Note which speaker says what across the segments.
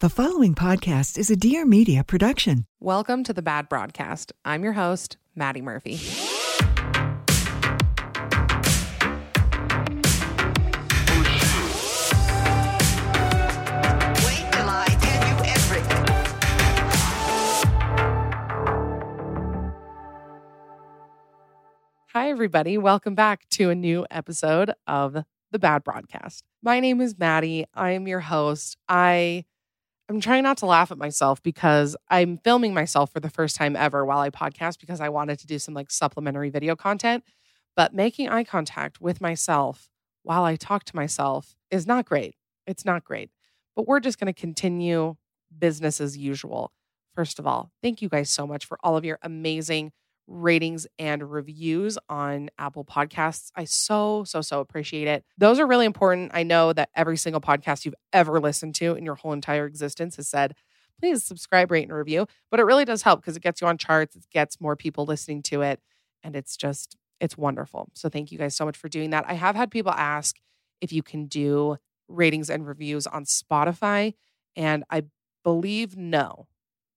Speaker 1: The following podcast is a Dear Media production.
Speaker 2: Welcome to the Bad Broadcast. I'm your host, Maddie Murphy. Hi, everybody. Welcome back to a new episode of the Bad Broadcast. My name is Maddie. I am your host. I I'm trying not to laugh at myself because I'm filming myself for the first time ever while I podcast because I wanted to do some like supplementary video content. But making eye contact with myself while I talk to myself is not great. It's not great. But we're just going to continue business as usual. First of all, thank you guys so much for all of your amazing ratings and reviews on Apple Podcasts. I so, so, so appreciate it. Those are really important. I know that every single podcast you've ever listened to in your whole entire existence has said, please subscribe, rate, and review. But it really does help because it gets you on charts, it gets more people listening to it. And it's just, it's wonderful. So thank you guys so much for doing that. I have had people ask if you can do ratings and reviews on Spotify. And I believe no.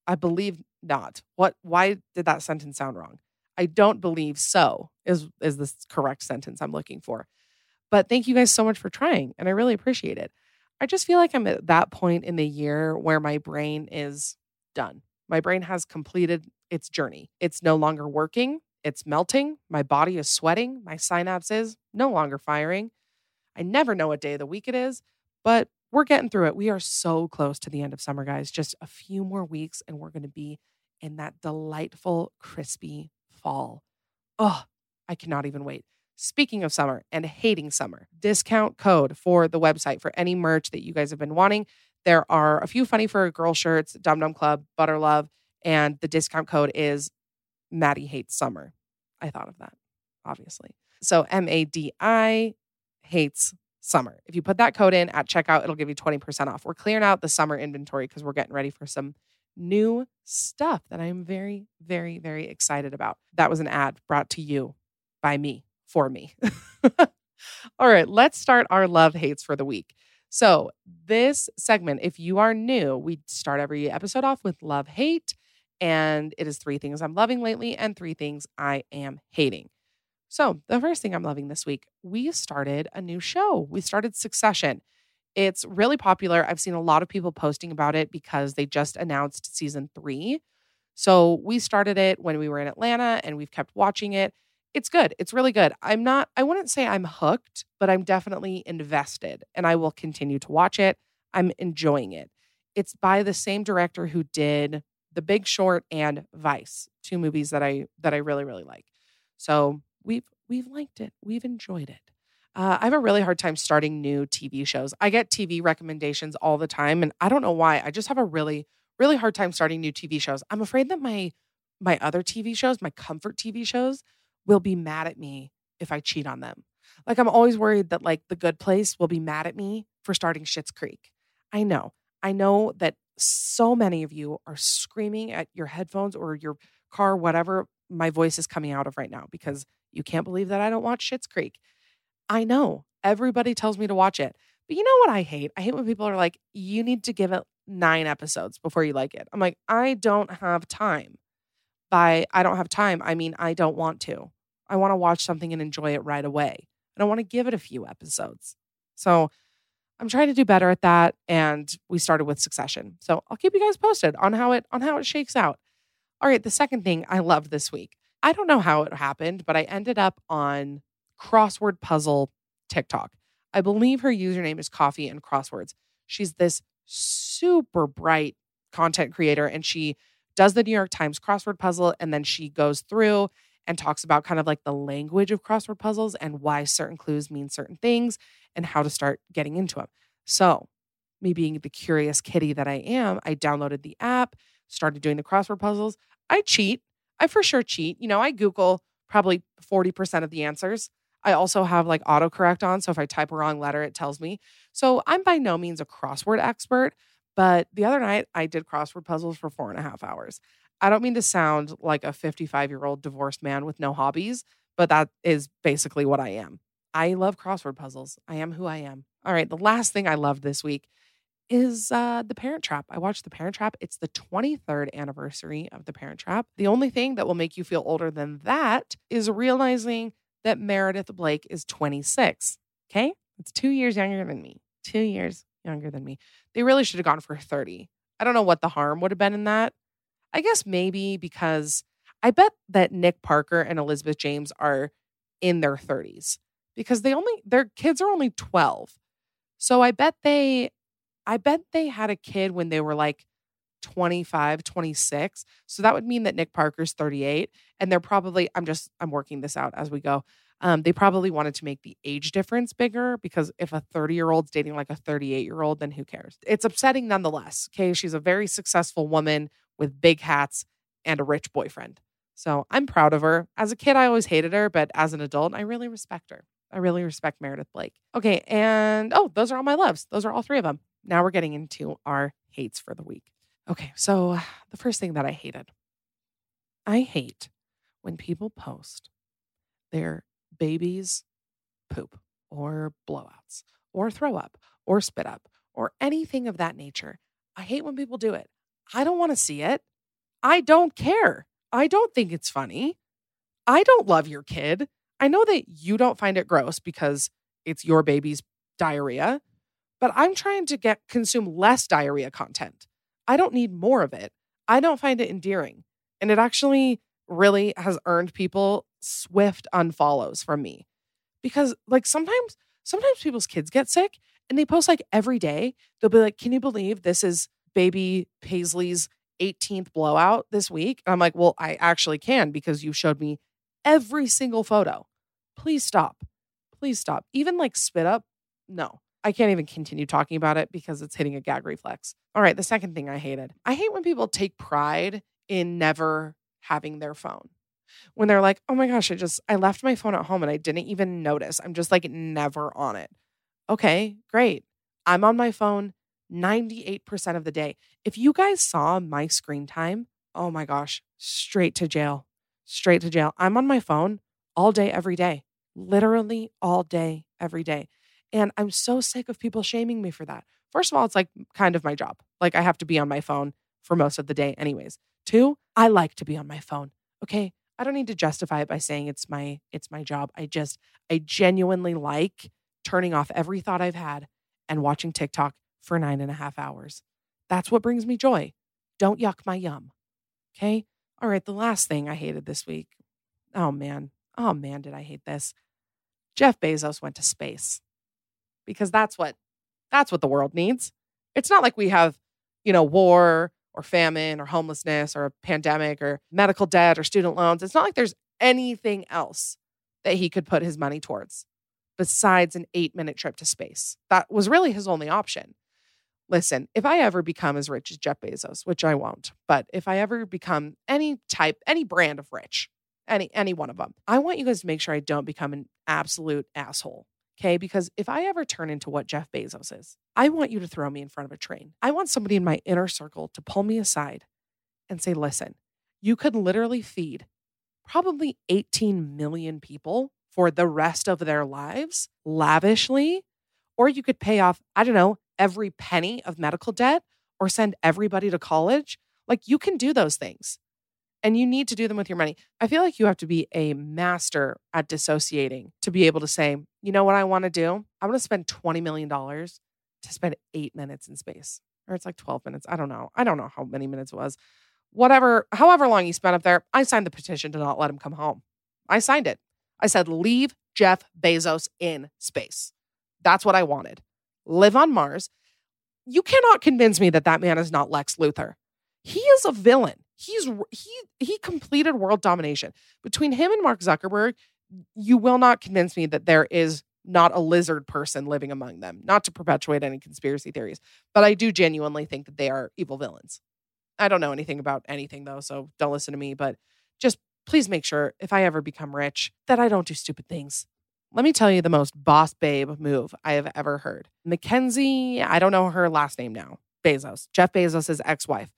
Speaker 2: I believe not? What why did that sentence sound wrong? I don't believe so is is the correct sentence I'm looking for. But thank you guys so much for trying and I really appreciate it. I just feel like I'm at that point in the year where my brain is done. My brain has completed its journey. It's no longer working, it's melting, my body is sweating, my synapses no longer firing. I never know what day of the week it is, but we're getting through it. We are so close to the end of summer, guys. Just a few more weeks, and we're going to be in that delightful, crispy fall. Oh, I cannot even wait. Speaking of summer and hating summer, discount code for the website for any merch that you guys have been wanting. There are a few funny for a girl shirts, Dum Dum Club, Butter Love, and the discount code is Maddie hates summer. I thought of that, obviously. So M A D I hates summer. If you put that code in at checkout, it'll give you 20% off. We're clearing out the summer inventory because we're getting ready for some new stuff that I'm very, very, very excited about. That was an ad brought to you by me for me. All right, let's start our love hates for the week. So, this segment, if you are new, we start every episode off with love hate. And it is three things I'm loving lately and three things I am hating. So, the first thing I'm loving this week, we started a new show. We started Succession. It's really popular. I've seen a lot of people posting about it because they just announced season three. So, we started it when we were in Atlanta and we've kept watching it. It's good. It's really good. I'm not, I wouldn't say I'm hooked, but I'm definitely invested and I will continue to watch it. I'm enjoying it. It's by the same director who did The Big Short and Vice, two movies that I that I really really like. So we've we've liked it. We've enjoyed it. Uh, I have a really hard time starting new TV shows. I get TV recommendations all the time, and I don't know why. I just have a really, really hard time starting new TV shows. I'm afraid that my my other TV shows, my comfort TV shows, will be mad at me if I cheat on them. Like I'm always worried that like The Good Place will be mad at me for starting Schitt's Creek. I know, I know that so many of you are screaming at your headphones or your car, whatever my voice is coming out of right now because you can't believe that I don't watch Schitt's Creek. I know everybody tells me to watch it. But you know what I hate? I hate when people are like, you need to give it nine episodes before you like it. I'm like, I don't have time. By I don't have time, I mean, I don't want to. I want to watch something and enjoy it right away. I don't want to give it a few episodes. So I'm trying to do better at that. And we started with Succession. So I'll keep you guys posted on how it on how it shakes out. All right, the second thing I love this week I don't know how it happened, but I ended up on crossword puzzle TikTok. I believe her username is Coffee and Crosswords. She's this super bright content creator and she does the New York Times crossword puzzle and then she goes through and talks about kind of like the language of crossword puzzles and why certain clues mean certain things and how to start getting into them. So, me being the curious kitty that I am, I downloaded the app, started doing the crossword puzzles. I cheat. I for sure cheat. You know, I Google probably 40% of the answers. I also have like autocorrect on. So if I type a wrong letter, it tells me. So I'm by no means a crossword expert, but the other night I did crossword puzzles for four and a half hours. I don't mean to sound like a 55 year old divorced man with no hobbies, but that is basically what I am. I love crossword puzzles. I am who I am. All right. The last thing I loved this week is uh, The Parent Trap. I watched The Parent Trap. It's the 23rd anniversary of The Parent Trap. The only thing that will make you feel older than that is realizing that Meredith Blake is 26. Okay? It's two years younger than me. Two years younger than me. They really should have gone for 30. I don't know what the harm would have been in that. I guess maybe because I bet that Nick Parker and Elizabeth James are in their 30s because they only, their kids are only 12. So I bet they I bet they had a kid when they were like 25, 26. So that would mean that Nick Parker's 38. And they're probably, I'm just, I'm working this out as we go. Um, they probably wanted to make the age difference bigger because if a 30 year old's dating like a 38 year old, then who cares? It's upsetting nonetheless. Okay. She's a very successful woman with big hats and a rich boyfriend. So I'm proud of her. As a kid, I always hated her, but as an adult, I really respect her. I really respect Meredith Blake. Okay. And oh, those are all my loves. Those are all three of them now we're getting into our hates for the week. Okay, so the first thing that I hated I hate when people post their babies' poop or blowouts or throw up or spit up or anything of that nature. I hate when people do it. I don't want to see it. I don't care. I don't think it's funny. I don't love your kid. I know that you don't find it gross because it's your baby's diarrhea, but I'm trying to get consume less diarrhea content. I don't need more of it. I don't find it endearing. And it actually really has earned people swift unfollows from me. Because like sometimes sometimes people's kids get sick and they post like every day. They'll be like, "Can you believe this is baby Paisley's 18th blowout this week?" And I'm like, "Well, I actually can because you showed me every single photo. Please stop. Please stop. Even like spit up. No. I can't even continue talking about it because it's hitting a gag reflex. All right, the second thing I hated I hate when people take pride in never having their phone. When they're like, oh my gosh, I just, I left my phone at home and I didn't even notice. I'm just like never on it. Okay, great. I'm on my phone 98% of the day. If you guys saw my screen time, oh my gosh, straight to jail, straight to jail. I'm on my phone all day, every day, literally all day, every day. And I'm so sick of people shaming me for that. First of all, it's like kind of my job. Like I have to be on my phone for most of the day, anyways. Two, I like to be on my phone. Okay. I don't need to justify it by saying it's my it's my job. I just I genuinely like turning off every thought I've had and watching TikTok for nine and a half hours. That's what brings me joy. Don't yuck my yum. Okay. All right. The last thing I hated this week. Oh man. Oh man, did I hate this. Jeff Bezos went to space because that's what that's what the world needs. It's not like we have, you know, war or famine or homelessness or a pandemic or medical debt or student loans. It's not like there's anything else that he could put his money towards besides an 8-minute trip to space. That was really his only option. Listen, if I ever become as rich as Jeff Bezos, which I won't, but if I ever become any type, any brand of rich, any any one of them, I want you guys to make sure I don't become an absolute asshole Okay. Because if I ever turn into what Jeff Bezos is, I want you to throw me in front of a train. I want somebody in my inner circle to pull me aside and say, listen, you could literally feed probably 18 million people for the rest of their lives lavishly, or you could pay off, I don't know, every penny of medical debt or send everybody to college. Like you can do those things and you need to do them with your money. I feel like you have to be a master at dissociating to be able to say, you know what I want to do? I want to spend $20 million to spend eight minutes in space. Or it's like 12 minutes. I don't know. I don't know how many minutes it was. Whatever, however long he spent up there, I signed the petition to not let him come home. I signed it. I said, leave Jeff Bezos in space. That's what I wanted. Live on Mars. You cannot convince me that that man is not Lex Luthor. He is a villain he's he he completed world domination between him and Mark Zuckerberg. You will not convince me that there is not a lizard person living among them. Not to perpetuate any conspiracy theories, but I do genuinely think that they are evil villains. I don't know anything about anything though, so don't listen to me. But just please make sure if I ever become rich that I don't do stupid things. Let me tell you the most boss babe move I have ever heard. Mackenzie, I don't know her last name now, Bezos, Jeff Bezos' ex wife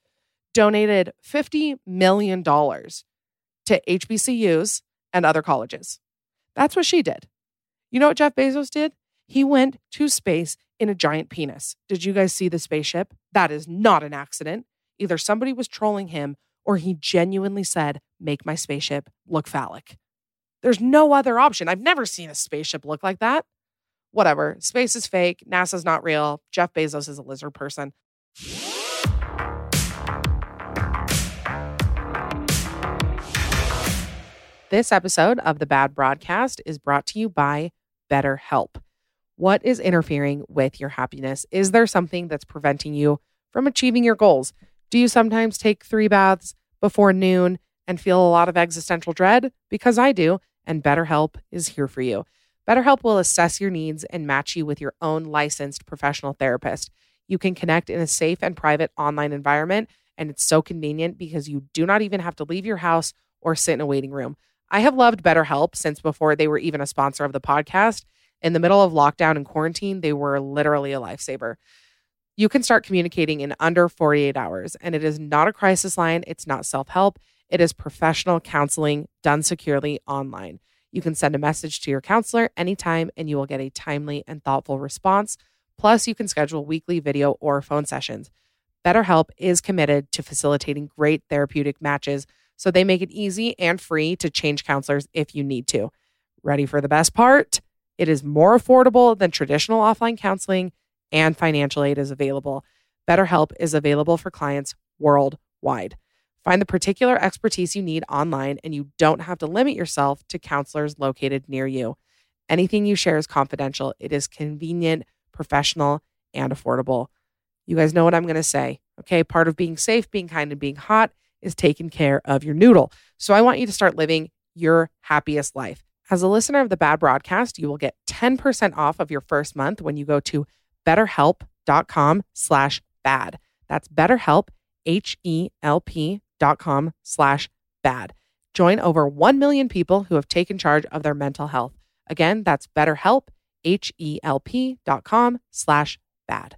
Speaker 2: donated $50 million to HBCUs and other colleges. That's what she did. You know what Jeff Bezos did? He went to space in a giant penis. Did you guys see the spaceship? That is not an accident. Either somebody was trolling him or he genuinely said, Make my spaceship look phallic. There's no other option. I've never seen a spaceship look like that. Whatever. Space is fake. NASA's not real. Jeff Bezos is a lizard person. This episode of The Bad Broadcast is brought to you by BetterHelp. What is interfering with your happiness? Is there something that's preventing you from achieving your goals? Do you sometimes take three baths before noon and feel a lot of existential dread? Because I do, and BetterHelp is here for you. BetterHelp will assess your needs and match you with your own licensed professional therapist. You can connect in a safe and private online environment, and it's so convenient because you do not even have to leave your house or sit in a waiting room. I have loved BetterHelp since before they were even a sponsor of the podcast. In the middle of lockdown and quarantine, they were literally a lifesaver. You can start communicating in under 48 hours, and it is not a crisis line, it's not self help, it is professional counseling done securely online. You can send a message to your counselor anytime, and you will get a timely and thoughtful response. Plus, you can schedule weekly video or phone sessions. BetterHelp is committed to facilitating great therapeutic matches so they make it easy and free to change counselors if you need to. Ready for the best part? It is more affordable than traditional offline counseling, and financial aid is available. BetterHelp is available for clients worldwide. Find the particular expertise you need online, and you don't have to limit yourself to counselors located near you. Anything you share is confidential. It is convenient, professional, and affordable. You guys know what I'm going to say. Okay. Part of being safe, being kind, and being hot is taking care of your noodle. So I want you to start living your happiest life. As a listener of the Bad Broadcast, you will get 10% off of your first month when you go to betterhelp.com slash bad. That's betterhelp, H-E-L-P dot com slash bad. Join over 1 million people who have taken charge of their mental health. Again, that's betterhelp, H-E-L-P dot com slash bad.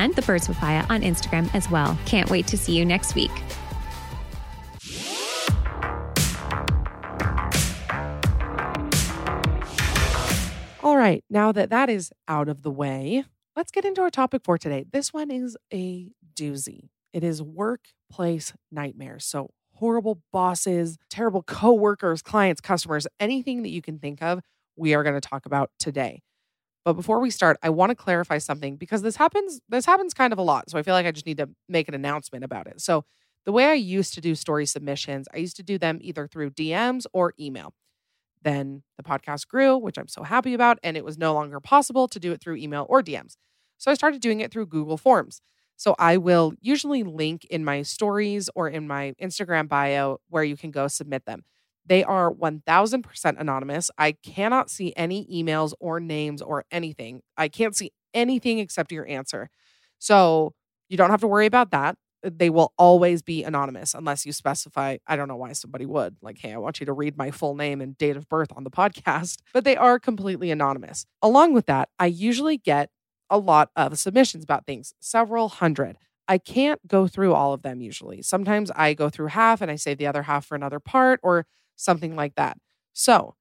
Speaker 3: and The Birds with Paya on Instagram as well. Can't wait to see you next week.
Speaker 2: All right, now that that is out of the way, let's get into our topic for today. This one is a doozy. It is workplace nightmares. So, horrible bosses, terrible coworkers, clients, customers, anything that you can think of, we are going to talk about today. But before we start, I want to clarify something because this happens this happens kind of a lot. So I feel like I just need to make an announcement about it. So the way I used to do story submissions, I used to do them either through DMs or email. Then the podcast grew, which I'm so happy about, and it was no longer possible to do it through email or DMs. So I started doing it through Google Forms. So I will usually link in my stories or in my Instagram bio where you can go submit them. They are 1000% anonymous. I cannot see any emails or names or anything. I can't see anything except your answer. So you don't have to worry about that. They will always be anonymous unless you specify. I don't know why somebody would, like, hey, I want you to read my full name and date of birth on the podcast, but they are completely anonymous. Along with that, I usually get a lot of submissions about things, several hundred. I can't go through all of them usually. Sometimes I go through half and I save the other half for another part, or something like that. So,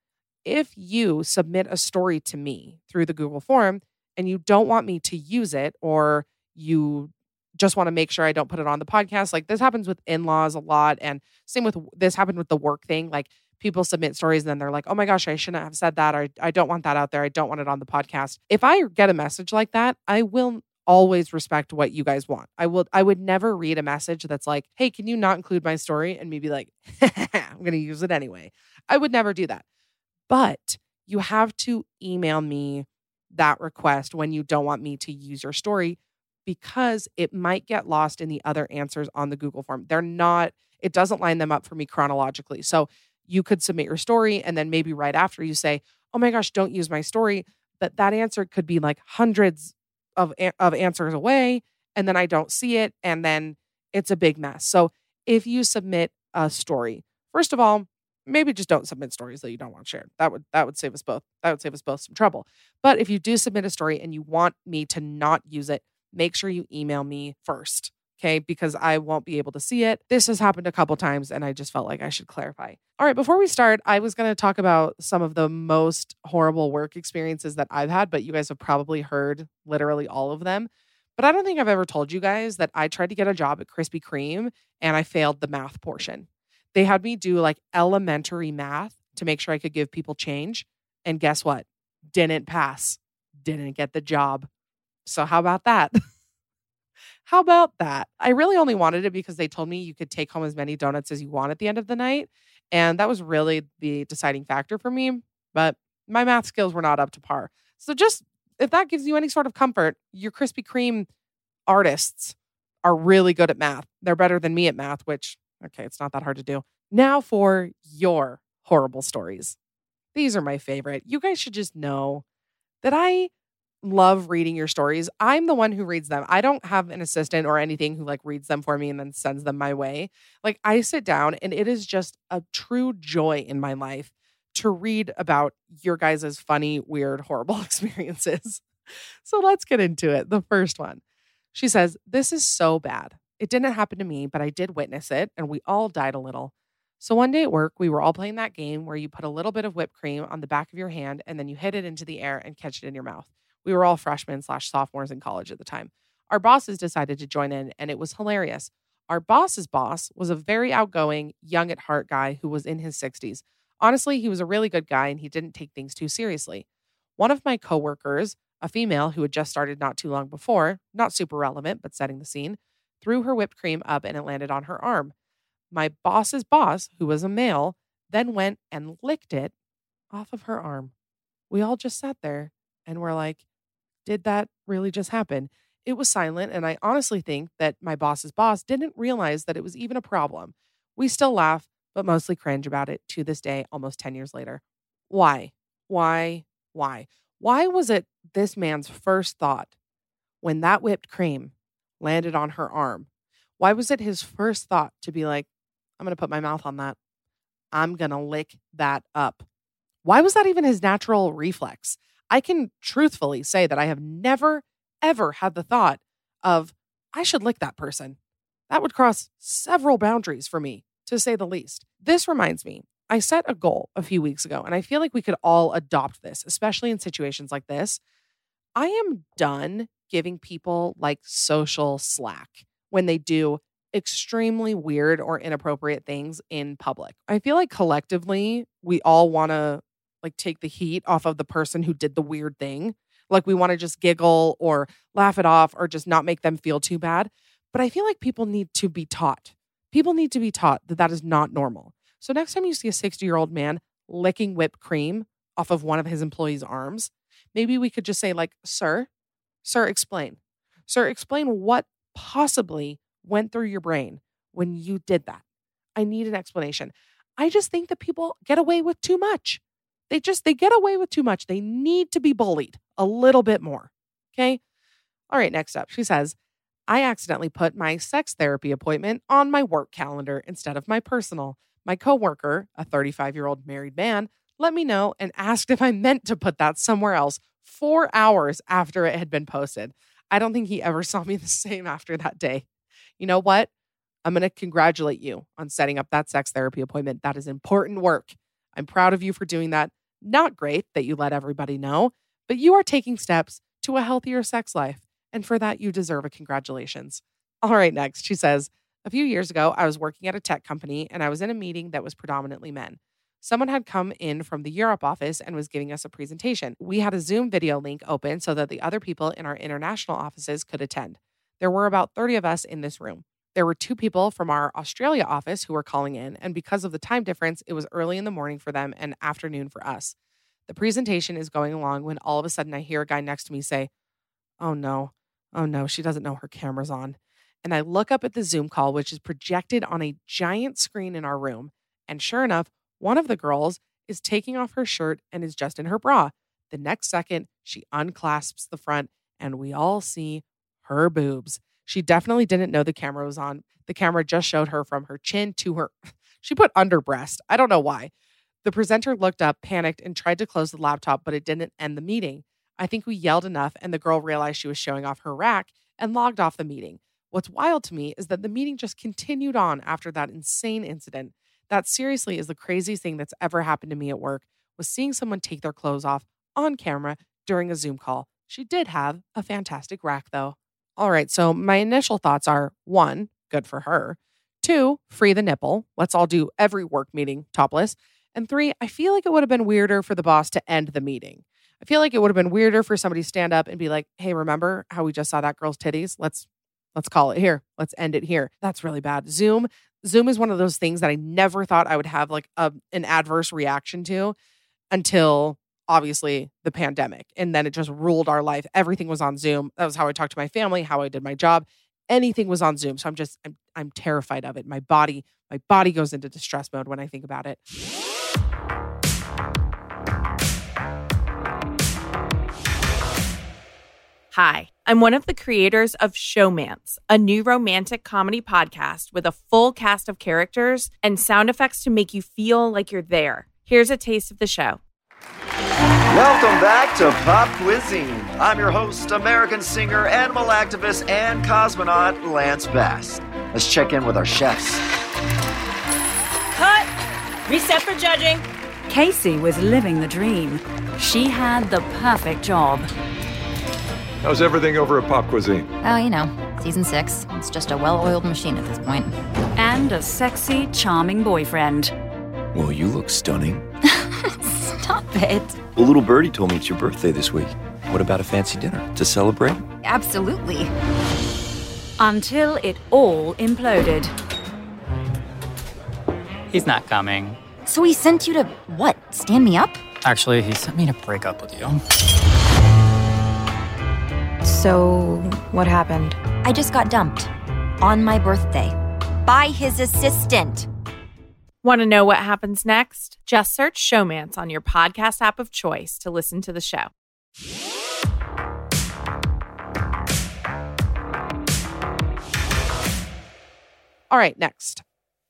Speaker 2: if you submit a story to me through the Google form and you don't want me to use it or you just want to make sure I don't put it on the podcast, like this happens with in laws a lot. And same with this happened with the work thing. Like people submit stories and then they're like, oh my gosh, I shouldn't have said that. Or I don't want that out there. I don't want it on the podcast. If I get a message like that, I will always respect what you guys want. I will I would never read a message that's like, "Hey, can you not include my story?" and me be like, "I'm going to use it anyway." I would never do that. But you have to email me that request when you don't want me to use your story because it might get lost in the other answers on the Google form. They're not it doesn't line them up for me chronologically. So you could submit your story and then maybe right after you say, "Oh my gosh, don't use my story." But that answer could be like hundreds of of answers away and then I don't see it and then it's a big mess. So if you submit a story, first of all, maybe just don't submit stories that you don't want shared. That would that would save us both. That would save us both some trouble. But if you do submit a story and you want me to not use it, make sure you email me first okay, because I won't be able to see it. This has happened a couple times and I just felt like I should clarify. All right, before we start, I was going to talk about some of the most horrible work experiences that I've had, but you guys have probably heard literally all of them. But I don't think I've ever told you guys that I tried to get a job at Krispy Kreme and I failed the math portion. They had me do like elementary math to make sure I could give people change. And guess what? Didn't pass, didn't get the job. So, how about that? How about that? I really only wanted it because they told me you could take home as many donuts as you want at the end of the night. And that was really the deciding factor for me. But my math skills were not up to par. So just if that gives you any sort of comfort, your Krispy Kreme artists are really good at math. They're better than me at math, which, okay, it's not that hard to do. Now for your horrible stories. These are my favorite. You guys should just know that I love reading your stories. I'm the one who reads them. I don't have an assistant or anything who like reads them for me and then sends them my way. Like I sit down and it is just a true joy in my life to read about your guys' funny, weird, horrible experiences. so let's get into it. The first one. She says, This is so bad. It didn't happen to me, but I did witness it, and we all died a little. So one day at work, we were all playing that game where you put a little bit of whipped cream on the back of your hand and then you hit it into the air and catch it in your mouth. We were all freshmen slash sophomores in college at the time. Our bosses decided to join in, and it was hilarious. Our boss's boss was a very outgoing, young at heart guy who was in his 60s. Honestly, he was a really good guy and he didn't take things too seriously. One of my coworkers, a female who had just started not too long before, not super relevant, but setting the scene, threw her whipped cream up and it landed on her arm. My boss's boss, who was a male, then went and licked it off of her arm. We all just sat there and were like, did that really just happen? It was silent, and I honestly think that my boss's boss didn't realize that it was even a problem. We still laugh, but mostly cringe about it to this day, almost 10 years later. Why? Why? Why? Why was it this man's first thought when that whipped cream landed on her arm? Why was it his first thought to be like, I'm going to put my mouth on that? I'm going to lick that up. Why was that even his natural reflex? I can truthfully say that I have never, ever had the thought of, I should lick that person. That would cross several boundaries for me, to say the least. This reminds me, I set a goal a few weeks ago, and I feel like we could all adopt this, especially in situations like this. I am done giving people like social slack when they do extremely weird or inappropriate things in public. I feel like collectively we all want to like take the heat off of the person who did the weird thing. Like we want to just giggle or laugh it off or just not make them feel too bad. But I feel like people need to be taught. People need to be taught that that is not normal. So next time you see a 60 year old man licking whipped cream off of one of his employees' arms, maybe we could just say, like, sir, sir, explain. Sir, explain what possibly went through your brain when you did that. I need an explanation. I just think that people get away with too much. They just they get away with too much. They need to be bullied a little bit more. Okay? All right, next up. She says, "I accidentally put my sex therapy appointment on my work calendar instead of my personal. My coworker, a 35-year-old married man, let me know and asked if I meant to put that somewhere else 4 hours after it had been posted. I don't think he ever saw me the same after that day. You know what? I'm going to congratulate you on setting up that sex therapy appointment. That is important work. I'm proud of you for doing that. Not great that you let everybody know, but you are taking steps to a healthier sex life. And for that, you deserve a congratulations. All right, next, she says, a few years ago, I was working at a tech company and I was in a meeting that was predominantly men. Someone had come in from the Europe office and was giving us a presentation. We had a Zoom video link open so that the other people in our international offices could attend. There were about 30 of us in this room. There were two people from our Australia office who were calling in, and because of the time difference, it was early in the morning for them and afternoon for us. The presentation is going along when all of a sudden I hear a guy next to me say, Oh no, oh no, she doesn't know her camera's on. And I look up at the Zoom call, which is projected on a giant screen in our room. And sure enough, one of the girls is taking off her shirt and is just in her bra. The next second, she unclasps the front, and we all see her boobs. She definitely didn't know the camera was on. The camera just showed her from her chin to her. she put under breast. I don't know why. The presenter looked up, panicked, and tried to close the laptop, but it didn't end the meeting. I think we yelled enough, and the girl realized she was showing off her rack and logged off the meeting. What's wild to me is that the meeting just continued on after that insane incident. That seriously is the craziest thing that's ever happened to me at work was seeing someone take their clothes off on camera during a Zoom call. She did have a fantastic rack though. All right, so my initial thoughts are one, good for her. Two, free the nipple. Let's all do every work meeting topless. And three, I feel like it would have been weirder for the boss to end the meeting. I feel like it would have been weirder for somebody to stand up and be like, "Hey, remember how we just saw that girl's titties? Let's let's call it here. Let's end it here." That's really bad. Zoom Zoom is one of those things that I never thought I would have like a, an adverse reaction to until obviously the pandemic. And then it just ruled our life. Everything was on Zoom. That was how I talked to my family, how I did my job. Anything was on Zoom. So I'm just I'm, I'm terrified of it. My body, my body goes into distress mode when I think about it.
Speaker 4: Hi, I'm one of the creators of Showmance, a new romantic comedy podcast with a full cast of characters and sound effects to make you feel like you're there. Here's a taste of the show.
Speaker 5: Welcome back to Pop Cuisine. I'm your host, American singer, animal activist, and cosmonaut Lance Bass. Let's check in with our chefs.
Speaker 6: Cut! Reset for judging.
Speaker 7: Casey was living the dream. She had the perfect job.
Speaker 8: How's everything over at Pop Cuisine? Oh,
Speaker 9: you know, season six. It's just a well oiled machine at this point.
Speaker 10: And a sexy, charming boyfriend.
Speaker 11: Well, you look stunning.
Speaker 12: Stop it.
Speaker 11: A little birdie told me it's your birthday this week. What about a fancy dinner to celebrate?
Speaker 12: Absolutely.
Speaker 10: Until it all imploded.
Speaker 13: He's not coming.
Speaker 12: So he sent you to what? Stand me up?
Speaker 13: Actually, he sent me to break up with you.
Speaker 14: So, what happened?
Speaker 12: I just got dumped. On my birthday. By his assistant.
Speaker 4: Want to know what happens next? Just search Showmance on your podcast app of choice to listen to the show.
Speaker 2: All right, next.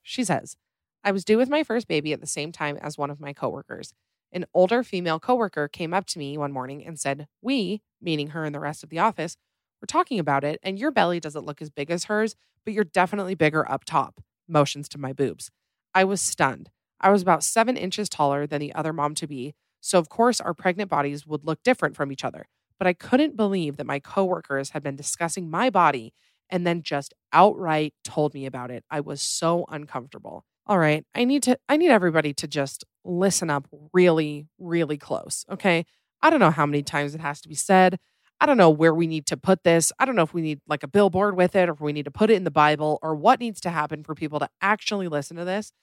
Speaker 2: She says, I was due with my first baby at the same time as one of my coworkers. An older female coworker came up to me one morning and said, We, meaning her and the rest of the office, were talking about it, and your belly doesn't look as big as hers, but you're definitely bigger up top. Motions to my boobs. I was stunned. I was about seven inches taller than the other mom to be, so of course our pregnant bodies would look different from each other. But I couldn't believe that my coworkers had been discussing my body and then just outright told me about it. I was so uncomfortable. All right, I need to I need everybody to just listen up really really close, okay? I don't know how many times it has to be said. I don't know where we need to put this. I don't know if we need like a billboard with it or if we need to put it in the Bible or what needs to happen for people to actually listen to this.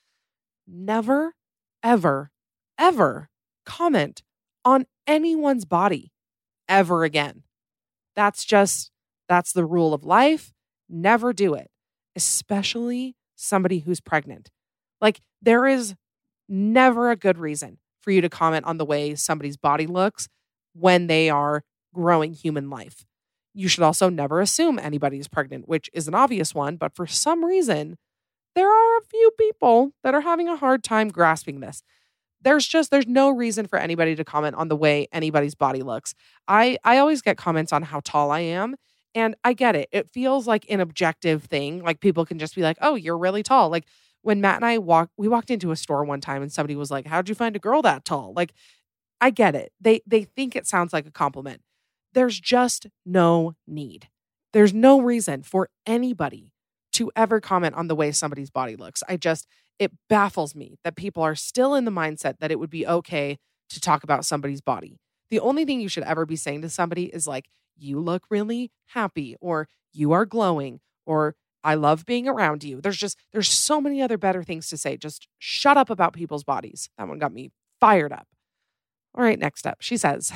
Speaker 2: Never, ever, ever comment on anyone's body ever again. That's just, that's the rule of life. Never do it, especially somebody who's pregnant. Like, there is never a good reason for you to comment on the way somebody's body looks when they are growing human life. You should also never assume anybody is pregnant, which is an obvious one, but for some reason, there are a few people that are having a hard time grasping this. There's just there's no reason for anybody to comment on the way anybody's body looks. I I always get comments on how tall I am, and I get it. It feels like an objective thing. Like people can just be like, "Oh, you're really tall." Like when Matt and I walked we walked into a store one time and somebody was like, "How'd you find a girl that tall?" Like I get it. They they think it sounds like a compliment. There's just no need. There's no reason for anybody to ever comment on the way somebody's body looks. I just, it baffles me that people are still in the mindset that it would be okay to talk about somebody's body. The only thing you should ever be saying to somebody is like, you look really happy, or you are glowing, or I love being around you. There's just, there's so many other better things to say. Just shut up about people's bodies. That one got me fired up. All right, next up. She says,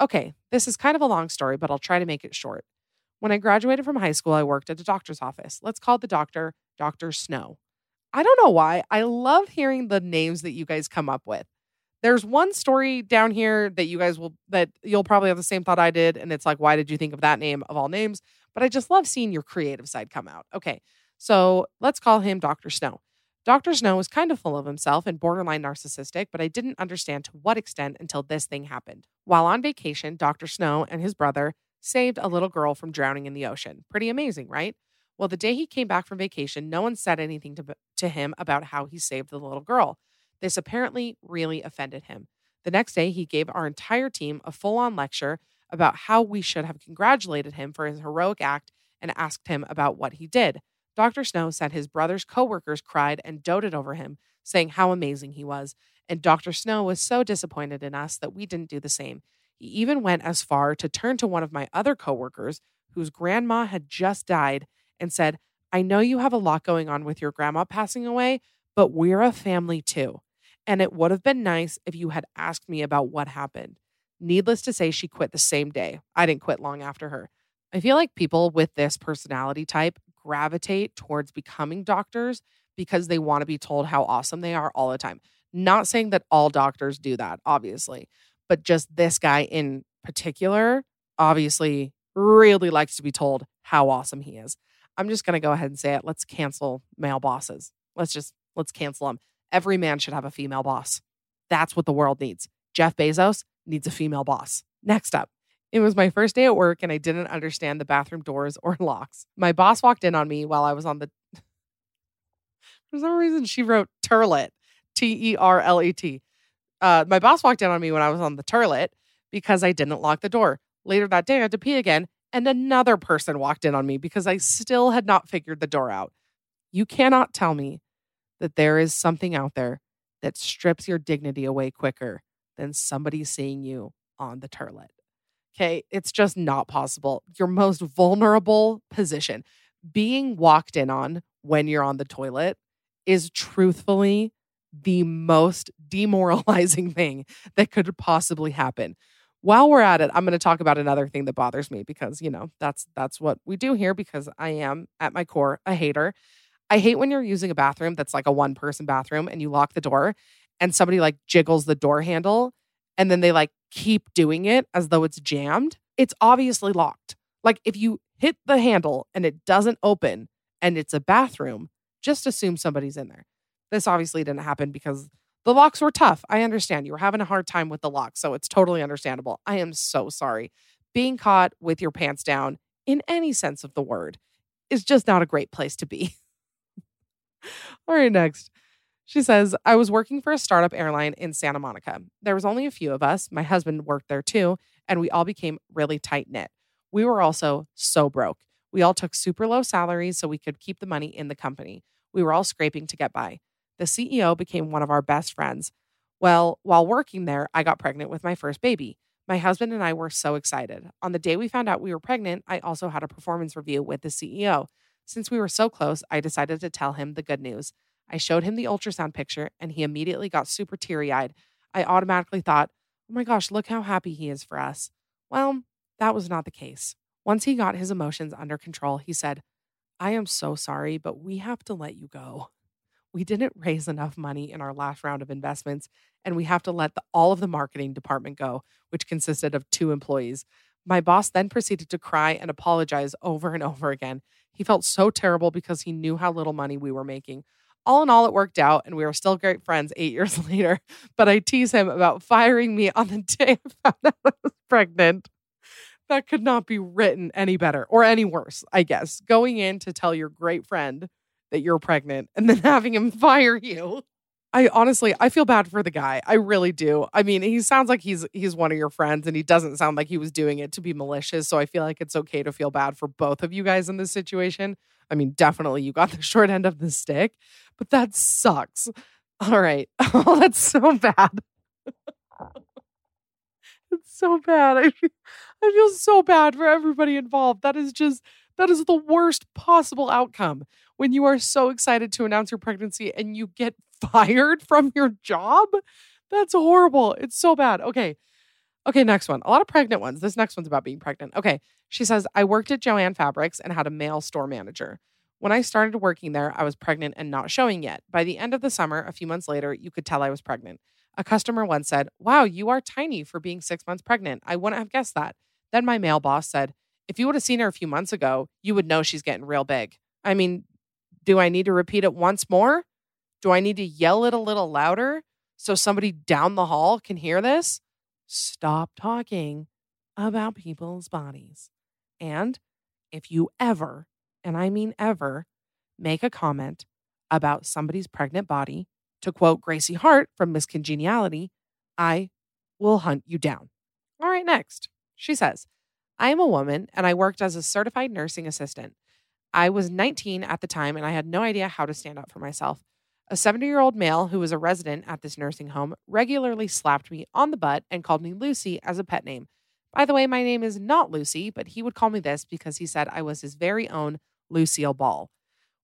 Speaker 2: Okay, this is kind of a long story, but I'll try to make it short. When I graduated from high school, I worked at a doctor's office. Let's call the doctor Dr. Snow. I don't know why. I love hearing the names that you guys come up with. There's one story down here that you guys will, that you'll probably have the same thought I did. And it's like, why did you think of that name of all names? But I just love seeing your creative side come out. Okay. So let's call him Dr. Snow. Dr. Snow was kind of full of himself and borderline narcissistic, but I didn't understand to what extent until this thing happened. While on vacation, Dr. Snow and his brother saved a little girl from drowning in the ocean. Pretty amazing, right? Well, the day he came back from vacation, no one said anything to, to him about how he saved the little girl. This apparently really offended him. The next day, he gave our entire team a full on lecture about how we should have congratulated him for his heroic act and asked him about what he did. Dr. Snow said his brother's coworkers cried and doted over him, saying how amazing he was. And Dr. Snow was so disappointed in us that we didn't do the same. He even went as far to turn to one of my other coworkers, whose grandma had just died, and said, I know you have a lot going on with your grandma passing away, but we're a family too. And it would have been nice if you had asked me about what happened. Needless to say, she quit the same day. I didn't quit long after her. I feel like people with this personality type gravitate towards becoming doctors because they want to be told how awesome they are all the time. Not saying that all doctors do that, obviously, but just this guy in particular obviously really likes to be told how awesome he is. I'm just going to go ahead and say it. Let's cancel male bosses. Let's just let's cancel them. Every man should have a female boss. That's what the world needs. Jeff Bezos needs a female boss. Next up. It was my first day at work and I didn't understand the bathroom doors or locks. My boss walked in on me while I was on the. For some reason, she wrote turlet, T E R L E T. Uh, my boss walked in on me when I was on the turlet because I didn't lock the door. Later that day, I had to pee again, and another person walked in on me because I still had not figured the door out. You cannot tell me that there is something out there that strips your dignity away quicker than somebody seeing you on the turlet. Okay. It's just not possible. Your most vulnerable position, being walked in on when you're on the toilet, is truthfully the most demoralizing thing that could possibly happen. While we're at it, I'm going to talk about another thing that bothers me because, you know, that's that's what we do here because I am at my core a hater. I hate when you're using a bathroom that's like a one person bathroom and you lock the door and somebody like jiggles the door handle and then they like keep doing it as though it's jammed, it's obviously locked. Like if you hit the handle and it doesn't open and it's a bathroom, just assume somebody's in there. This obviously didn't happen because the locks were tough. I understand. You were having a hard time with the locks, so it's totally understandable. I am so sorry. Being caught with your pants down in any sense of the word is just not a great place to be. All right, next. She says, I was working for a startup airline in Santa Monica. There was only a few of us. My husband worked there too, and we all became really tight knit. We were also so broke. We all took super low salaries so we could keep the money in the company. We were all scraping to get by. The CEO became one of our best friends. Well, while working there, I got pregnant with my first baby. My husband and I were so excited. On the day we found out we were pregnant, I also had a performance review with the CEO. Since we were so close, I decided to tell him the good news. I showed him the ultrasound picture and he immediately got super teary eyed. I automatically thought, oh my gosh, look how happy he is for us. Well, that was not the case. Once he got his emotions under control, he said, I am so sorry, but we have to let you go. We didn't raise enough money in our last round of investments, and we have to let the, all of the marketing department go, which consisted of two employees. My boss then proceeded to cry and apologize over and over again. He felt so terrible because he knew how little money we were making. All in all, it worked out, and we are still great friends eight years later. But I tease him about firing me on the day I found out I was pregnant. That could not be written any better or any worse, I guess. Going in to tell your great friend that you're pregnant and then having him fire you. I honestly, I feel bad for the guy. I really do. I mean, he sounds like he's he's one of your friends, and he doesn't sound like he was doing it to be malicious. So I feel like it's okay to feel bad for both of you guys in this situation. I mean, definitely you got the short end of the stick, but that sucks. All right. Oh, that's so bad. it's so bad. I feel, I feel so bad for everybody involved. That is just, that is the worst possible outcome when you are so excited to announce your pregnancy and you get fired from your job. That's horrible. It's so bad. Okay. Okay, next one. A lot of pregnant ones. This next one's about being pregnant. Okay. She says, I worked at Jo-Ann Fabrics and had a male store manager. When I started working there, I was pregnant and not showing yet. By the end of the summer, a few months later, you could tell I was pregnant. A customer once said, Wow, you are tiny for being six months pregnant. I wouldn't have guessed that. Then my male boss said, If you would have seen her a few months ago, you would know she's getting real big. I mean, do I need to repeat it once more? Do I need to yell it a little louder so somebody down the hall can hear this? Stop talking about people's bodies. And if you ever, and I mean ever, make a comment about somebody's pregnant body, to quote Gracie Hart from Miss Congeniality, I will hunt you down. All right, next. She says, I am a woman and I worked as a certified nursing assistant. I was 19 at the time and I had no idea how to stand up for myself. A 70 year old male who was a resident at this nursing home regularly slapped me on the butt and called me Lucy as a pet name, by the way, my name is not Lucy, but he would call me this because he said I was his very own Lucille Ball.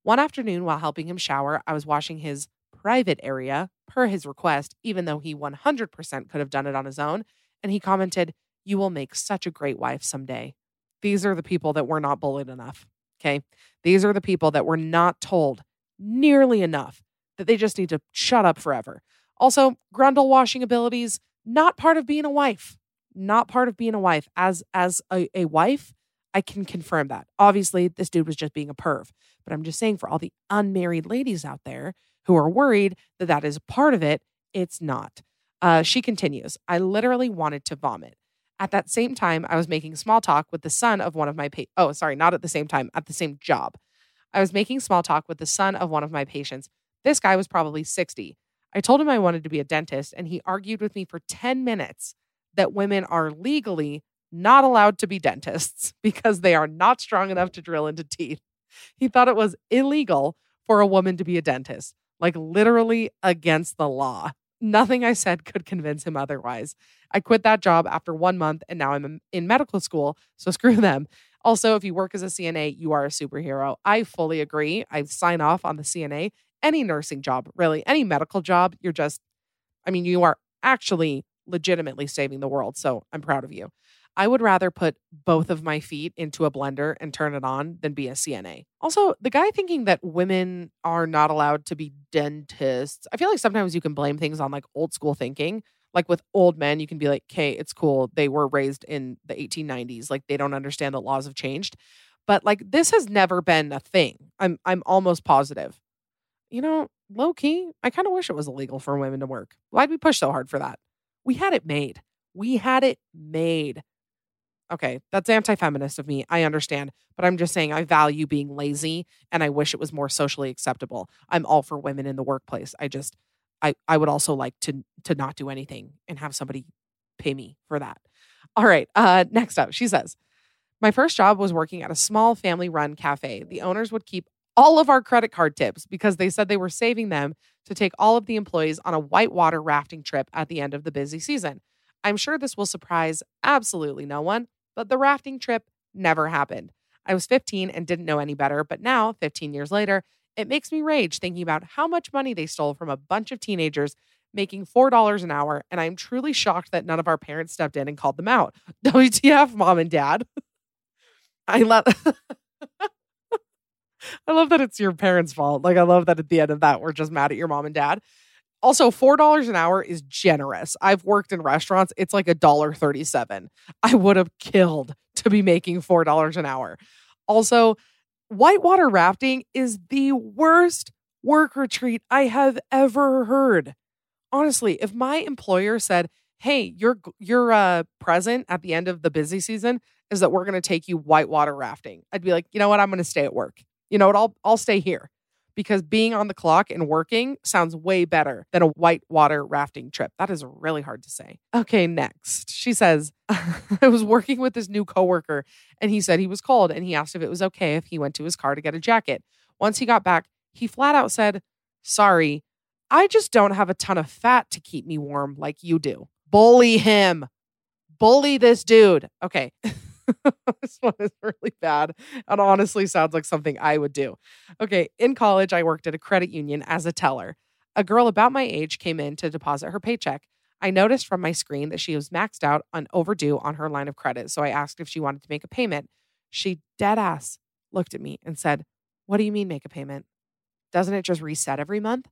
Speaker 2: One afternoon, while helping him shower, I was washing his private area per his request, even though he 100% could have done it on his own. And he commented, You will make such a great wife someday. These are the people that were not bullied enough. Okay. These are the people that were not told nearly enough that they just need to shut up forever. Also, grundle washing abilities, not part of being a wife not part of being a wife. As as a, a wife, I can confirm that. Obviously, this dude was just being a perv. But I'm just saying for all the unmarried ladies out there who are worried that that is part of it, it's not. Uh, she continues, I literally wanted to vomit. At that same time, I was making small talk with the son of one of my pa- oh, sorry, not at the same time, at the same job. I was making small talk with the son of one of my patients. This guy was probably 60. I told him I wanted to be a dentist and he argued with me for 10 minutes that women are legally not allowed to be dentists because they are not strong enough to drill into teeth. He thought it was illegal for a woman to be a dentist, like literally against the law. Nothing I said could convince him otherwise. I quit that job after one month and now I'm in medical school, so screw them. Also, if you work as a CNA, you are a superhero. I fully agree. I sign off on the CNA. Any nursing job, really, any medical job, you're just, I mean, you are actually legitimately saving the world. So I'm proud of you. I would rather put both of my feet into a blender and turn it on than be a CNA. Also, the guy thinking that women are not allowed to be dentists, I feel like sometimes you can blame things on like old school thinking. Like with old men, you can be like, okay, it's cool. They were raised in the 1890s. Like they don't understand that laws have changed. But like this has never been a thing. I'm I'm almost positive. You know, low key, I kind of wish it was illegal for women to work. Why'd we push so hard for that? We had it made. We had it made. Okay, that's anti feminist of me. I understand. But I'm just saying I value being lazy and I wish it was more socially acceptable. I'm all for women in the workplace. I just, I, I would also like to to not do anything and have somebody pay me for that. All right. Uh, next up, she says, my first job was working at a small family run cafe. The owners would keep all of our credit card tips because they said they were saving them to take all of the employees on a whitewater rafting trip at the end of the busy season. I'm sure this will surprise absolutely no one, but the rafting trip never happened. I was 15 and didn't know any better, but now, 15 years later, it makes me rage thinking about how much money they stole from a bunch of teenagers making $4 an hour, and I'm truly shocked that none of our parents stepped in and called them out. WTF, mom and dad. I love I love that it's your parents' fault. Like, I love that at the end of that, we're just mad at your mom and dad. Also, four dollars an hour is generous. I've worked in restaurants; it's like a dollar thirty-seven. I would have killed to be making four dollars an hour. Also, whitewater rafting is the worst work retreat I have ever heard. Honestly, if my employer said, "Hey, your your uh, present at the end of the busy season is that we're going to take you whitewater rafting," I'd be like, you know what? I'm going to stay at work. You know what? I'll I'll stay here because being on the clock and working sounds way better than a whitewater rafting trip. That is really hard to say. Okay, next. She says, I was working with this new coworker and he said he was cold and he asked if it was okay if he went to his car to get a jacket. Once he got back, he flat out said, Sorry, I just don't have a ton of fat to keep me warm like you do. Bully him. Bully this dude. Okay. this one is really bad and honestly sounds like something I would do. Okay, in college, I worked at a credit union as a teller. A girl about my age came in to deposit her paycheck. I noticed from my screen that she was maxed out on overdue on her line of credit, so I asked if she wanted to make a payment. She dead ass looked at me and said, What do you mean make a payment? Doesn't it just reset every month?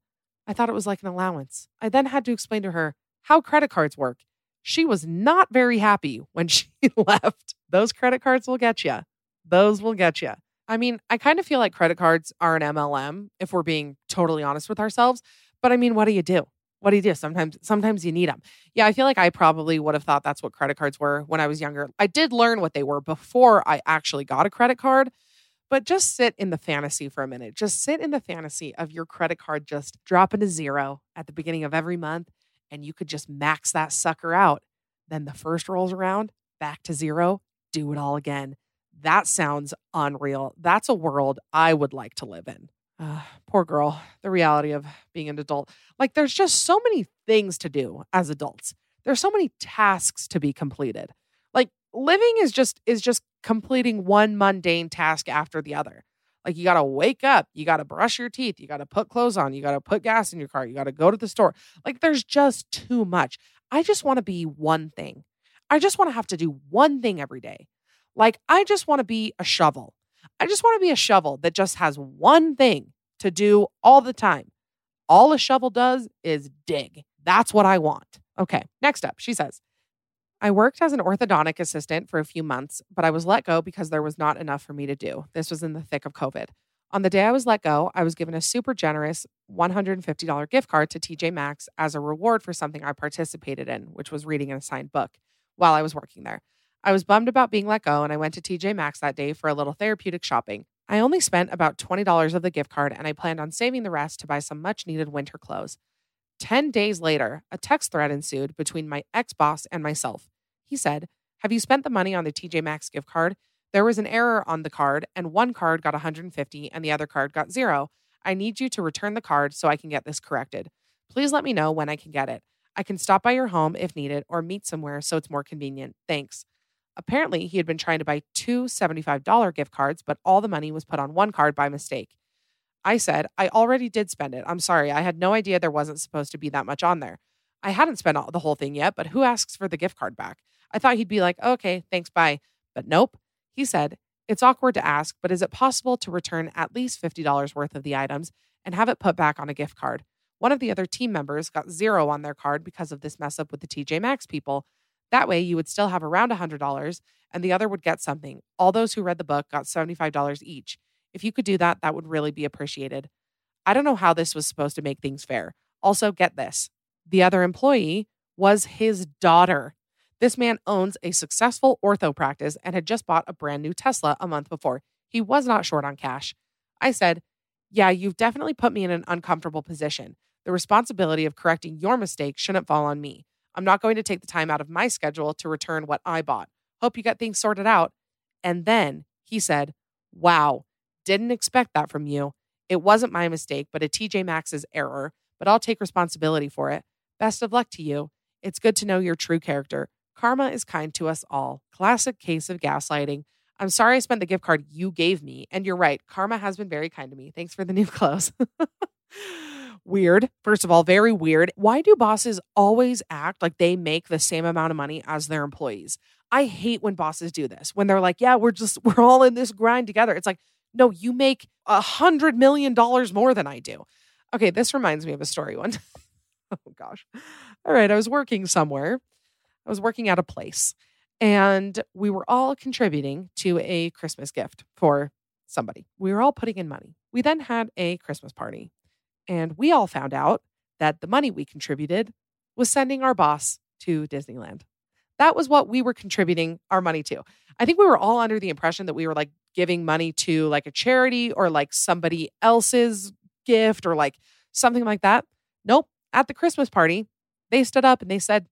Speaker 2: I thought it was like an allowance. I then had to explain to her how credit cards work. She was not very happy when she left. Those credit cards will get you. Those will get you. I mean, I kind of feel like credit cards are an MLM if we're being totally honest with ourselves. But I mean, what do you do? What do you do? Sometimes, sometimes you need them. Yeah, I feel like I probably would have thought that's what credit cards were when I was younger. I did learn what they were before I actually got a credit card. But just sit in the fantasy for a minute. Just sit in the fantasy of your credit card just dropping to zero at the beginning of every month, and you could just max that sucker out. Then the first rolls around, back to zero, do it all again. That sounds unreal. That's a world I would like to live in. Uh, poor girl, the reality of being an adult. Like, there's just so many things to do as adults. There's so many tasks to be completed. Like, living is just is just completing one mundane task after the other. Like you got to wake up, you got to brush your teeth, you got to put clothes on, you got to put gas in your car, you got to go to the store. Like there's just too much. I just want to be one thing. I just want to have to do one thing every day. Like, I just want to be a shovel. I just want to be a shovel that just has one thing to do all the time. All a shovel does is dig. That's what I want. Okay, next up, she says, I worked as an orthodontic assistant for a few months, but I was let go because there was not enough for me to do. This was in the thick of COVID. On the day I was let go, I was given a super generous $150 gift card to TJ Maxx as a reward for something I participated in, which was reading an assigned book while I was working there. I was bummed about being let go and I went to TJ Maxx that day for a little therapeutic shopping. I only spent about $20 of the gift card and I planned on saving the rest to buy some much needed winter clothes. 10 days later, a text thread ensued between my ex boss and myself. He said, Have you spent the money on the TJ Maxx gift card? There was an error on the card, and one card got 150 and the other card got zero. I need you to return the card so I can get this corrected. Please let me know when I can get it. I can stop by your home if needed or meet somewhere so it's more convenient. Thanks. Apparently, he had been trying to buy two $75 gift cards, but all the money was put on one card by mistake. I said, I already did spend it. I'm sorry. I had no idea there wasn't supposed to be that much on there. I hadn't spent all, the whole thing yet, but who asks for the gift card back? I thought he'd be like, okay, thanks, bye. But nope. He said, It's awkward to ask, but is it possible to return at least $50 worth of the items and have it put back on a gift card? One of the other team members got zero on their card because of this mess up with the TJ Maxx people. That way, you would still have around $100 and the other would get something. All those who read the book got $75 each. If you could do that, that would really be appreciated. I don't know how this was supposed to make things fair. Also, get this the other employee was his daughter. This man owns a successful ortho practice and had just bought a brand new Tesla a month before. He was not short on cash. I said, Yeah, you've definitely put me in an uncomfortable position. The responsibility of correcting your mistake shouldn't fall on me. I'm not going to take the time out of my schedule to return what I bought. Hope you got things sorted out. And then he said, Wow, didn't expect that from you. It wasn't my mistake, but a TJ Maxx's error, but I'll take responsibility for it. Best of luck to you. It's good to know your true character. Karma is kind to us all. Classic case of gaslighting. I'm sorry I spent the gift card you gave me. And you're right, karma has been very kind to me. Thanks for the new clothes. Weird. First of all, very weird. Why do bosses always act like they make the same amount of money as their employees? I hate when bosses do this, when they're like, yeah, we're just, we're all in this grind together. It's like, no, you make a hundred million dollars more than I do. Okay, this reminds me of a story one. oh gosh. All right, I was working somewhere. I was working at a place and we were all contributing to a Christmas gift for somebody. We were all putting in money. We then had a Christmas party and we all found out that the money we contributed was sending our boss to Disneyland. That was what we were contributing our money to. I think we were all under the impression that we were like giving money to like a charity or like somebody else's gift or like something like that. Nope. At the Christmas party, they stood up and they said,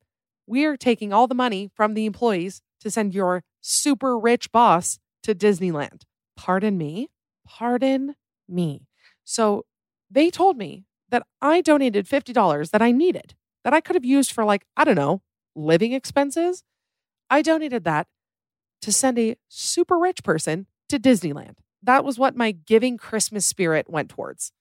Speaker 2: We're taking all the money from the employees to send your super rich boss to Disneyland. Pardon me. Pardon me. So they told me that I donated $50 that I needed, that I could have used for, like, I don't know, living expenses. I donated that to send a super rich person to Disneyland. That was what my giving Christmas spirit went towards.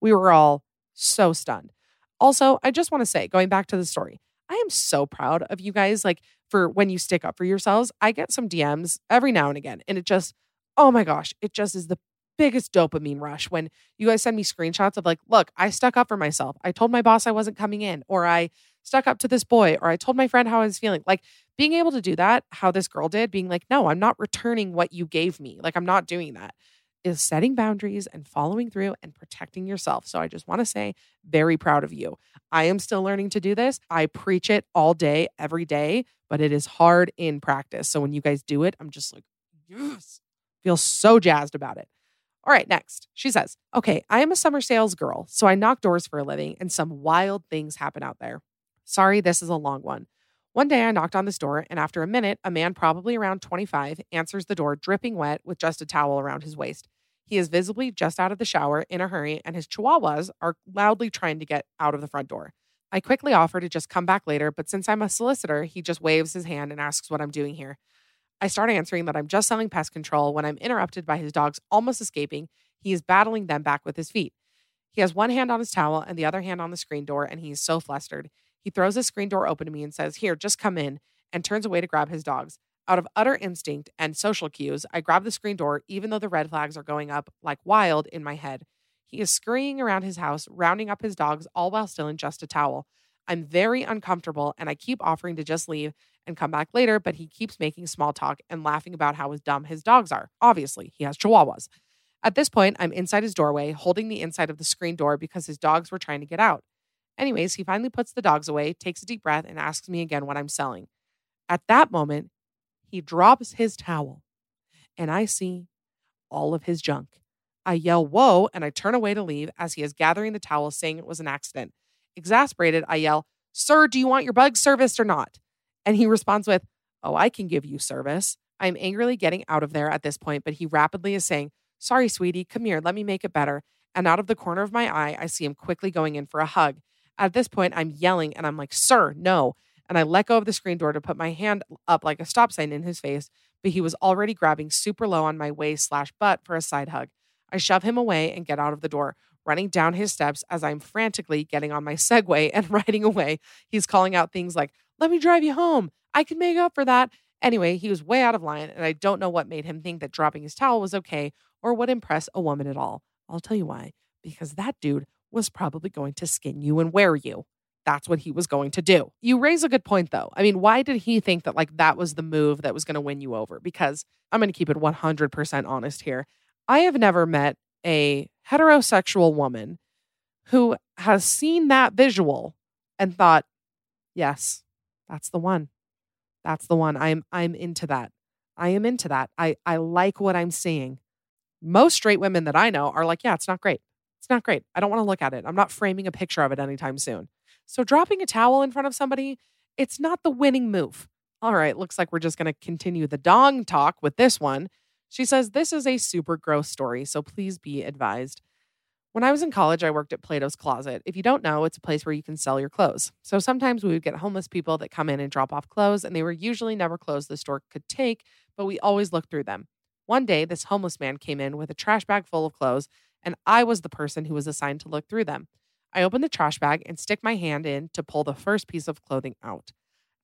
Speaker 2: We were all so stunned. Also, I just want to say, going back to the story, I am so proud of you guys. Like, for when you stick up for yourselves, I get some DMs every now and again, and it just, oh my gosh, it just is the biggest dopamine rush when you guys send me screenshots of like, look, I stuck up for myself. I told my boss I wasn't coming in, or I stuck up to this boy, or I told my friend how I was feeling. Like being able to do that, how this girl did, being like, no, I'm not returning what you gave me. Like, I'm not doing that is setting boundaries and following through and protecting yourself. So I just want to say, very proud of you. I am still learning to do this. I preach it all day, every day, but it is hard in practice. So when you guys do it, I'm just like, yes, feel so jazzed about it. All right, next. She says, Okay, I am a summer sales girl, so I knock doors for a living, and some wild things happen out there. Sorry, this is a long one. One day I knocked on this door, and after a minute, a man probably around 25 answers the door dripping wet with just a towel around his waist. He is visibly just out of the shower in a hurry, and his chihuahuas are loudly trying to get out of the front door. I quickly offer to just come back later, but since I'm a solicitor, he just waves his hand and asks what I'm doing here. I start answering that I'm just selling pest control when I'm interrupted by his dogs almost escaping. He is battling them back with his feet. He has one hand on his towel and the other hand on the screen door, and he is so flustered. He throws the screen door open to me and says, Here, just come in, and turns away to grab his dogs. Out of utter instinct and social cues, I grab the screen door, even though the red flags are going up like wild in my head. He is scurrying around his house, rounding up his dogs, all while still in just a towel. I'm very uncomfortable and I keep offering to just leave and come back later, but he keeps making small talk and laughing about how dumb his dogs are. Obviously, he has chihuahuas. At this point, I'm inside his doorway, holding the inside of the screen door because his dogs were trying to get out. Anyways, he finally puts the dogs away, takes a deep breath, and asks me again what I'm selling. At that moment, he drops his towel, and I see all of his junk. I yell, Whoa, and I turn away to leave as he is gathering the towel, saying it was an accident. Exasperated, I yell, Sir, do you want your bug serviced or not? And he responds with, Oh, I can give you service. I'm angrily getting out of there at this point, but he rapidly is saying, Sorry, sweetie, come here, let me make it better. And out of the corner of my eye, I see him quickly going in for a hug. At this point, I'm yelling and I'm like, Sir, no. And I let go of the screen door to put my hand up like a stop sign in his face, but he was already grabbing super low on my waist slash butt for a side hug. I shove him away and get out of the door, running down his steps as I'm frantically getting on my Segway and riding away. He's calling out things like, let me drive you home. I can make up for that. Anyway, he was way out of line, and I don't know what made him think that dropping his towel was okay or would impress a woman at all. I'll tell you why. Because that dude was probably going to skin you and wear you. That's what he was going to do. You raise a good point, though. I mean, why did he think that like that was the move that was going to win you over? Because I'm going to keep it 100% honest here. I have never met a heterosexual woman who has seen that visual and thought, yes, that's the one. That's the one. I'm I'm into that. I am into that. I I like what I'm seeing. Most straight women that I know are like, yeah, it's not great. It's not great. I don't want to look at it. I'm not framing a picture of it anytime soon. So dropping a towel in front of somebody, it's not the winning move. All right, looks like we're just going to continue the dong talk with this one. She says this is a super gross story, so please be advised. When I was in college, I worked at Plato's Closet. If you don't know, it's a place where you can sell your clothes. So sometimes we would get homeless people that come in and drop off clothes, and they were usually never clothes the store could take, but we always looked through them. One day, this homeless man came in with a trash bag full of clothes, and I was the person who was assigned to look through them. I open the trash bag and stick my hand in to pull the first piece of clothing out.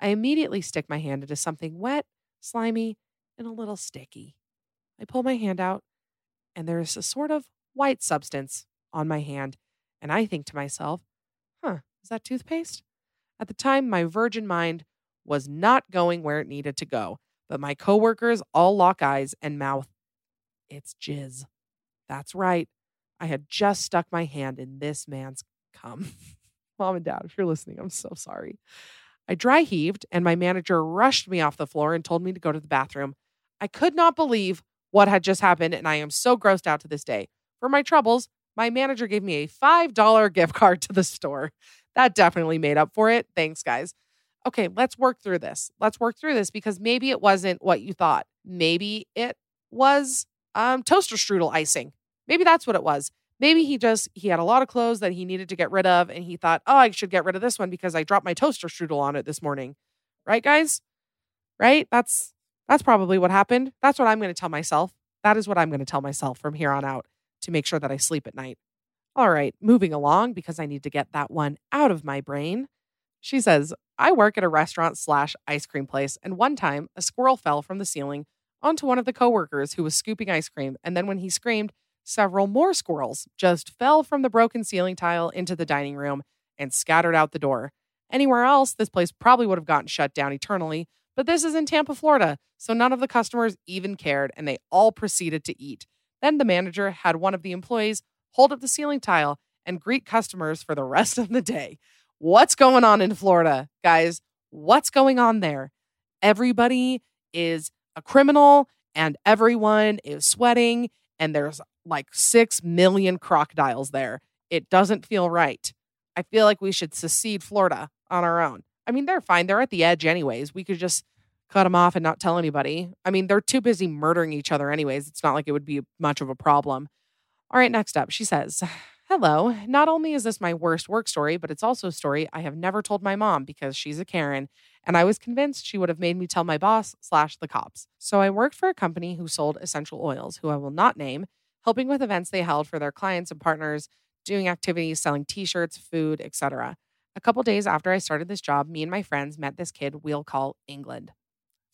Speaker 2: I immediately stick my hand into something wet, slimy, and a little sticky. I pull my hand out, and there is a sort of white substance on my hand, and I think to myself, huh, is that toothpaste? At the time, my virgin mind was not going where it needed to go, but my coworkers all lock eyes and mouth, it's jizz. That's right. I had just stuck my hand in this man's cum. Mom and dad, if you're listening, I'm so sorry. I dry heaved, and my manager rushed me off the floor and told me to go to the bathroom. I could not believe what had just happened, and I am so grossed out to this day. For my troubles, my manager gave me a $5 gift card to the store. That definitely made up for it. Thanks, guys. Okay, let's work through this. Let's work through this because maybe it wasn't what you thought. Maybe it was um, toaster strudel icing. Maybe that's what it was. Maybe he just he had a lot of clothes that he needed to get rid of, and he thought, oh, I should get rid of this one because I dropped my toaster strudel on it this morning. Right, guys? Right? That's that's probably what happened. That's what I'm going to tell myself. That is what I'm going to tell myself from here on out to make sure that I sleep at night. All right, moving along because I need to get that one out of my brain. She says, I work at a restaurant slash ice cream place, and one time a squirrel fell from the ceiling onto one of the coworkers who was scooping ice cream, and then when he screamed, several more squirrels just fell from the broken ceiling tile into the dining room and scattered out the door. Anywhere else, this place probably would have gotten shut down eternally, but this is in Tampa, Florida, so none of the customers even cared, and they all proceeded to eat. Then the manager had one of the employees hold up the ceiling tile and greet customers for the rest of the day. What's going on in Florida, guys? What's going on there? Everybody is a criminal and everyone is sweating, and there's like 6 million crocodiles there. It doesn't feel right. I feel like we should secede Florida on our own. I mean, they're fine. They're at the edge, anyways. We could just cut them off and not tell anybody. I mean, they're too busy murdering each other, anyways. It's not like it would be much of a problem. All right, next up, she says, Hello. Not only is this my worst work story, but it's also a story I have never told my mom because she's a Karen, and I was convinced she would have made me tell my boss slash the cops. So I worked for a company who sold essential oils, who I will not name, helping with events they held for their clients and partners, doing activities, selling t-shirts, food, etc. A couple days after I started this job, me and my friends met this kid we'll call England.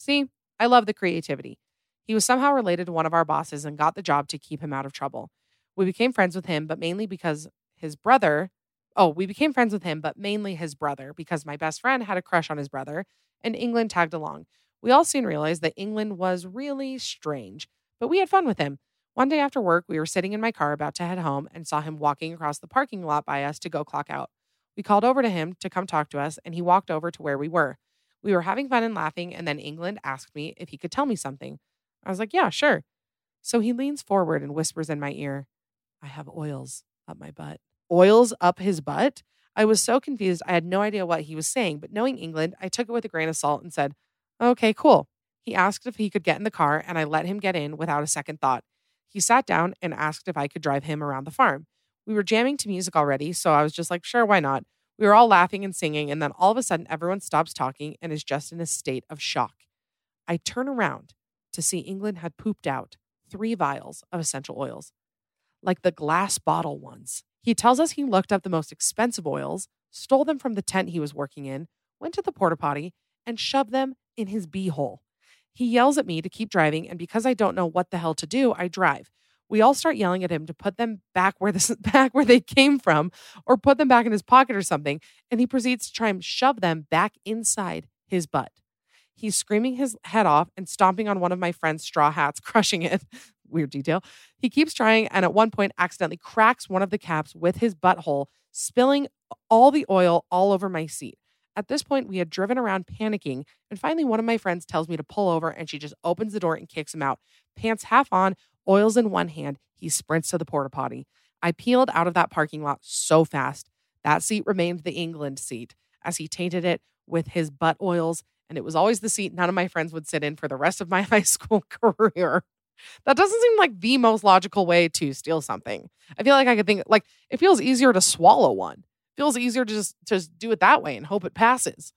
Speaker 2: See, I love the creativity. He was somehow related to one of our bosses and got the job to keep him out of trouble. We became friends with him, but mainly because his brother, oh, we became friends with him, but mainly his brother, because my best friend had a crush on his brother and England tagged along. We all soon realized that England was really strange, but we had fun with him. One day after work, we were sitting in my car about to head home and saw him walking across the parking lot by us to go clock out. We called over to him to come talk to us, and he walked over to where we were. We were having fun and laughing, and then England asked me if he could tell me something. I was like, Yeah, sure. So he leans forward and whispers in my ear, I have oils up my butt. Oils up his butt? I was so confused. I had no idea what he was saying, but knowing England, I took it with a grain of salt and said, Okay, cool. He asked if he could get in the car, and I let him get in without a second thought. He sat down and asked if I could drive him around the farm. We were jamming to music already, so I was just like, Sure, why not? We were all laughing and singing, and then all of a sudden, everyone stops talking and is just in a state of shock. I turn around to see England had pooped out three vials of essential oils, like the glass bottle ones. He tells us he looked up the most expensive oils, stole them from the tent he was working in, went to the porta potty, and shoved them in his beehole. He yells at me to keep driving, and because I don't know what the hell to do, I drive we all start yelling at him to put them back where this back where they came from or put them back in his pocket or something and he proceeds to try and shove them back inside his butt he's screaming his head off and stomping on one of my friend's straw hats crushing it weird detail he keeps trying and at one point accidentally cracks one of the caps with his butthole spilling all the oil all over my seat at this point, we had driven around panicking, and finally, one of my friends tells me to pull over, and she just opens the door and kicks him out, pants half on, oils in one hand, he sprints to the porta potty. I peeled out of that parking lot so fast. That seat remained the England seat as he tainted it with his butt oils, and it was always the seat none of my friends would sit in for the rest of my high school career. That doesn't seem like the most logical way to steal something. I feel like I could think like it feels easier to swallow one. It feels easier to just to just do it that way and hope it passes.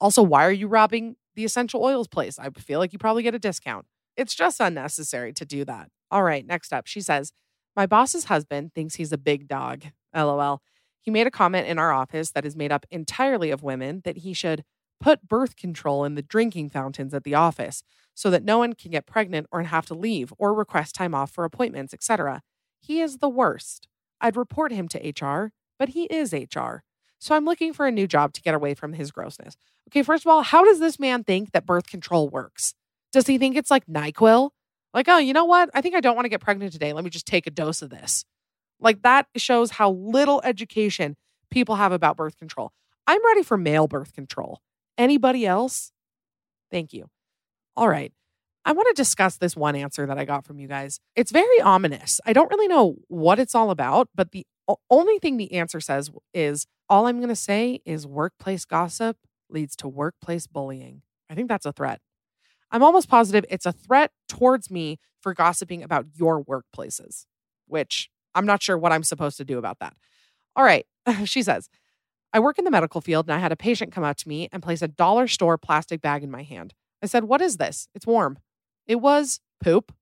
Speaker 2: Also, why are you robbing the essential oils place? I feel like you probably get a discount. It's just unnecessary to do that. All right, next up, she says, My boss's husband thinks he's a big dog. LOL. He made a comment in our office that is made up entirely of women that he should put birth control in the drinking fountains at the office so that no one can get pregnant or have to leave or request time off for appointments, etc. He is the worst. I'd report him to HR, but he is HR. So I'm looking for a new job to get away from his grossness. Okay, first of all, how does this man think that birth control works? Does he think it's like NyQuil? Like, oh, you know what? I think I don't want to get pregnant today. Let me just take a dose of this. Like, that shows how little education people have about birth control. I'm ready for male birth control. Anybody else? Thank you. All right. I want to discuss this one answer that I got from you guys. It's very ominous. I don't really know what it's all about, but the only thing the answer says is all I'm going to say is workplace gossip leads to workplace bullying. I think that's a threat. I'm almost positive it's a threat towards me for gossiping about your workplaces, which I'm not sure what I'm supposed to do about that. All right, she says, I work in the medical field and I had a patient come up to me and place a dollar store plastic bag in my hand. I said, What is this? It's warm. It was poop.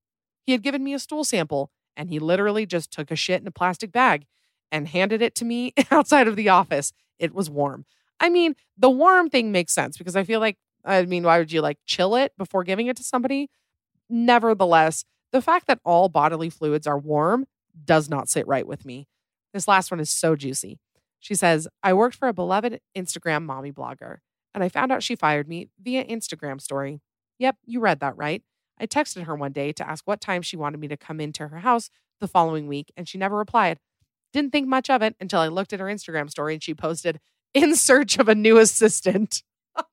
Speaker 2: He had given me a stool sample and he literally just took a shit in a plastic bag and handed it to me outside of the office. It was warm. I mean, the warm thing makes sense because I feel like I mean, why would you like chill it before giving it to somebody? Nevertheless, the fact that all bodily fluids are warm does not sit right with me. This last one is so juicy. She says, I worked for a beloved Instagram mommy blogger, and I found out she fired me via Instagram story. Yep, you read that right. I texted her one day to ask what time she wanted me to come into her house the following week, and she never replied. Didn't think much of it until I looked at her Instagram story and she posted, In search of a new assistant.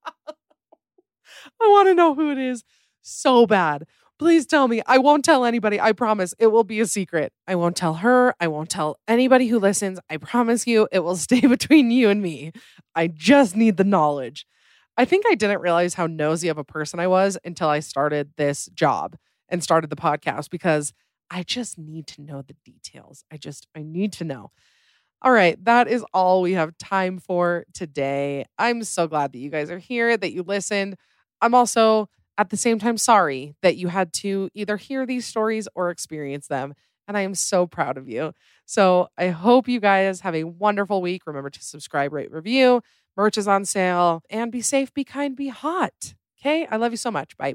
Speaker 2: I want to know who it is so bad. Please tell me. I won't tell anybody. I promise. It will be a secret. I won't tell her. I won't tell anybody who listens. I promise you, it will stay between you and me. I just need the knowledge. I think I didn't realize how nosy of a person I was until I started this job and started the podcast because I just need to know the details. I just, I need to know. All right, that is all we have time for today. I'm so glad that you guys are here, that you listened. I'm also at the same time sorry that you had to either hear these stories or experience them. And I am so proud of you. So I hope you guys have a wonderful week. Remember to subscribe, rate, review. Merch is on sale. And be safe, be kind, be hot. Okay. I love you so much. Bye.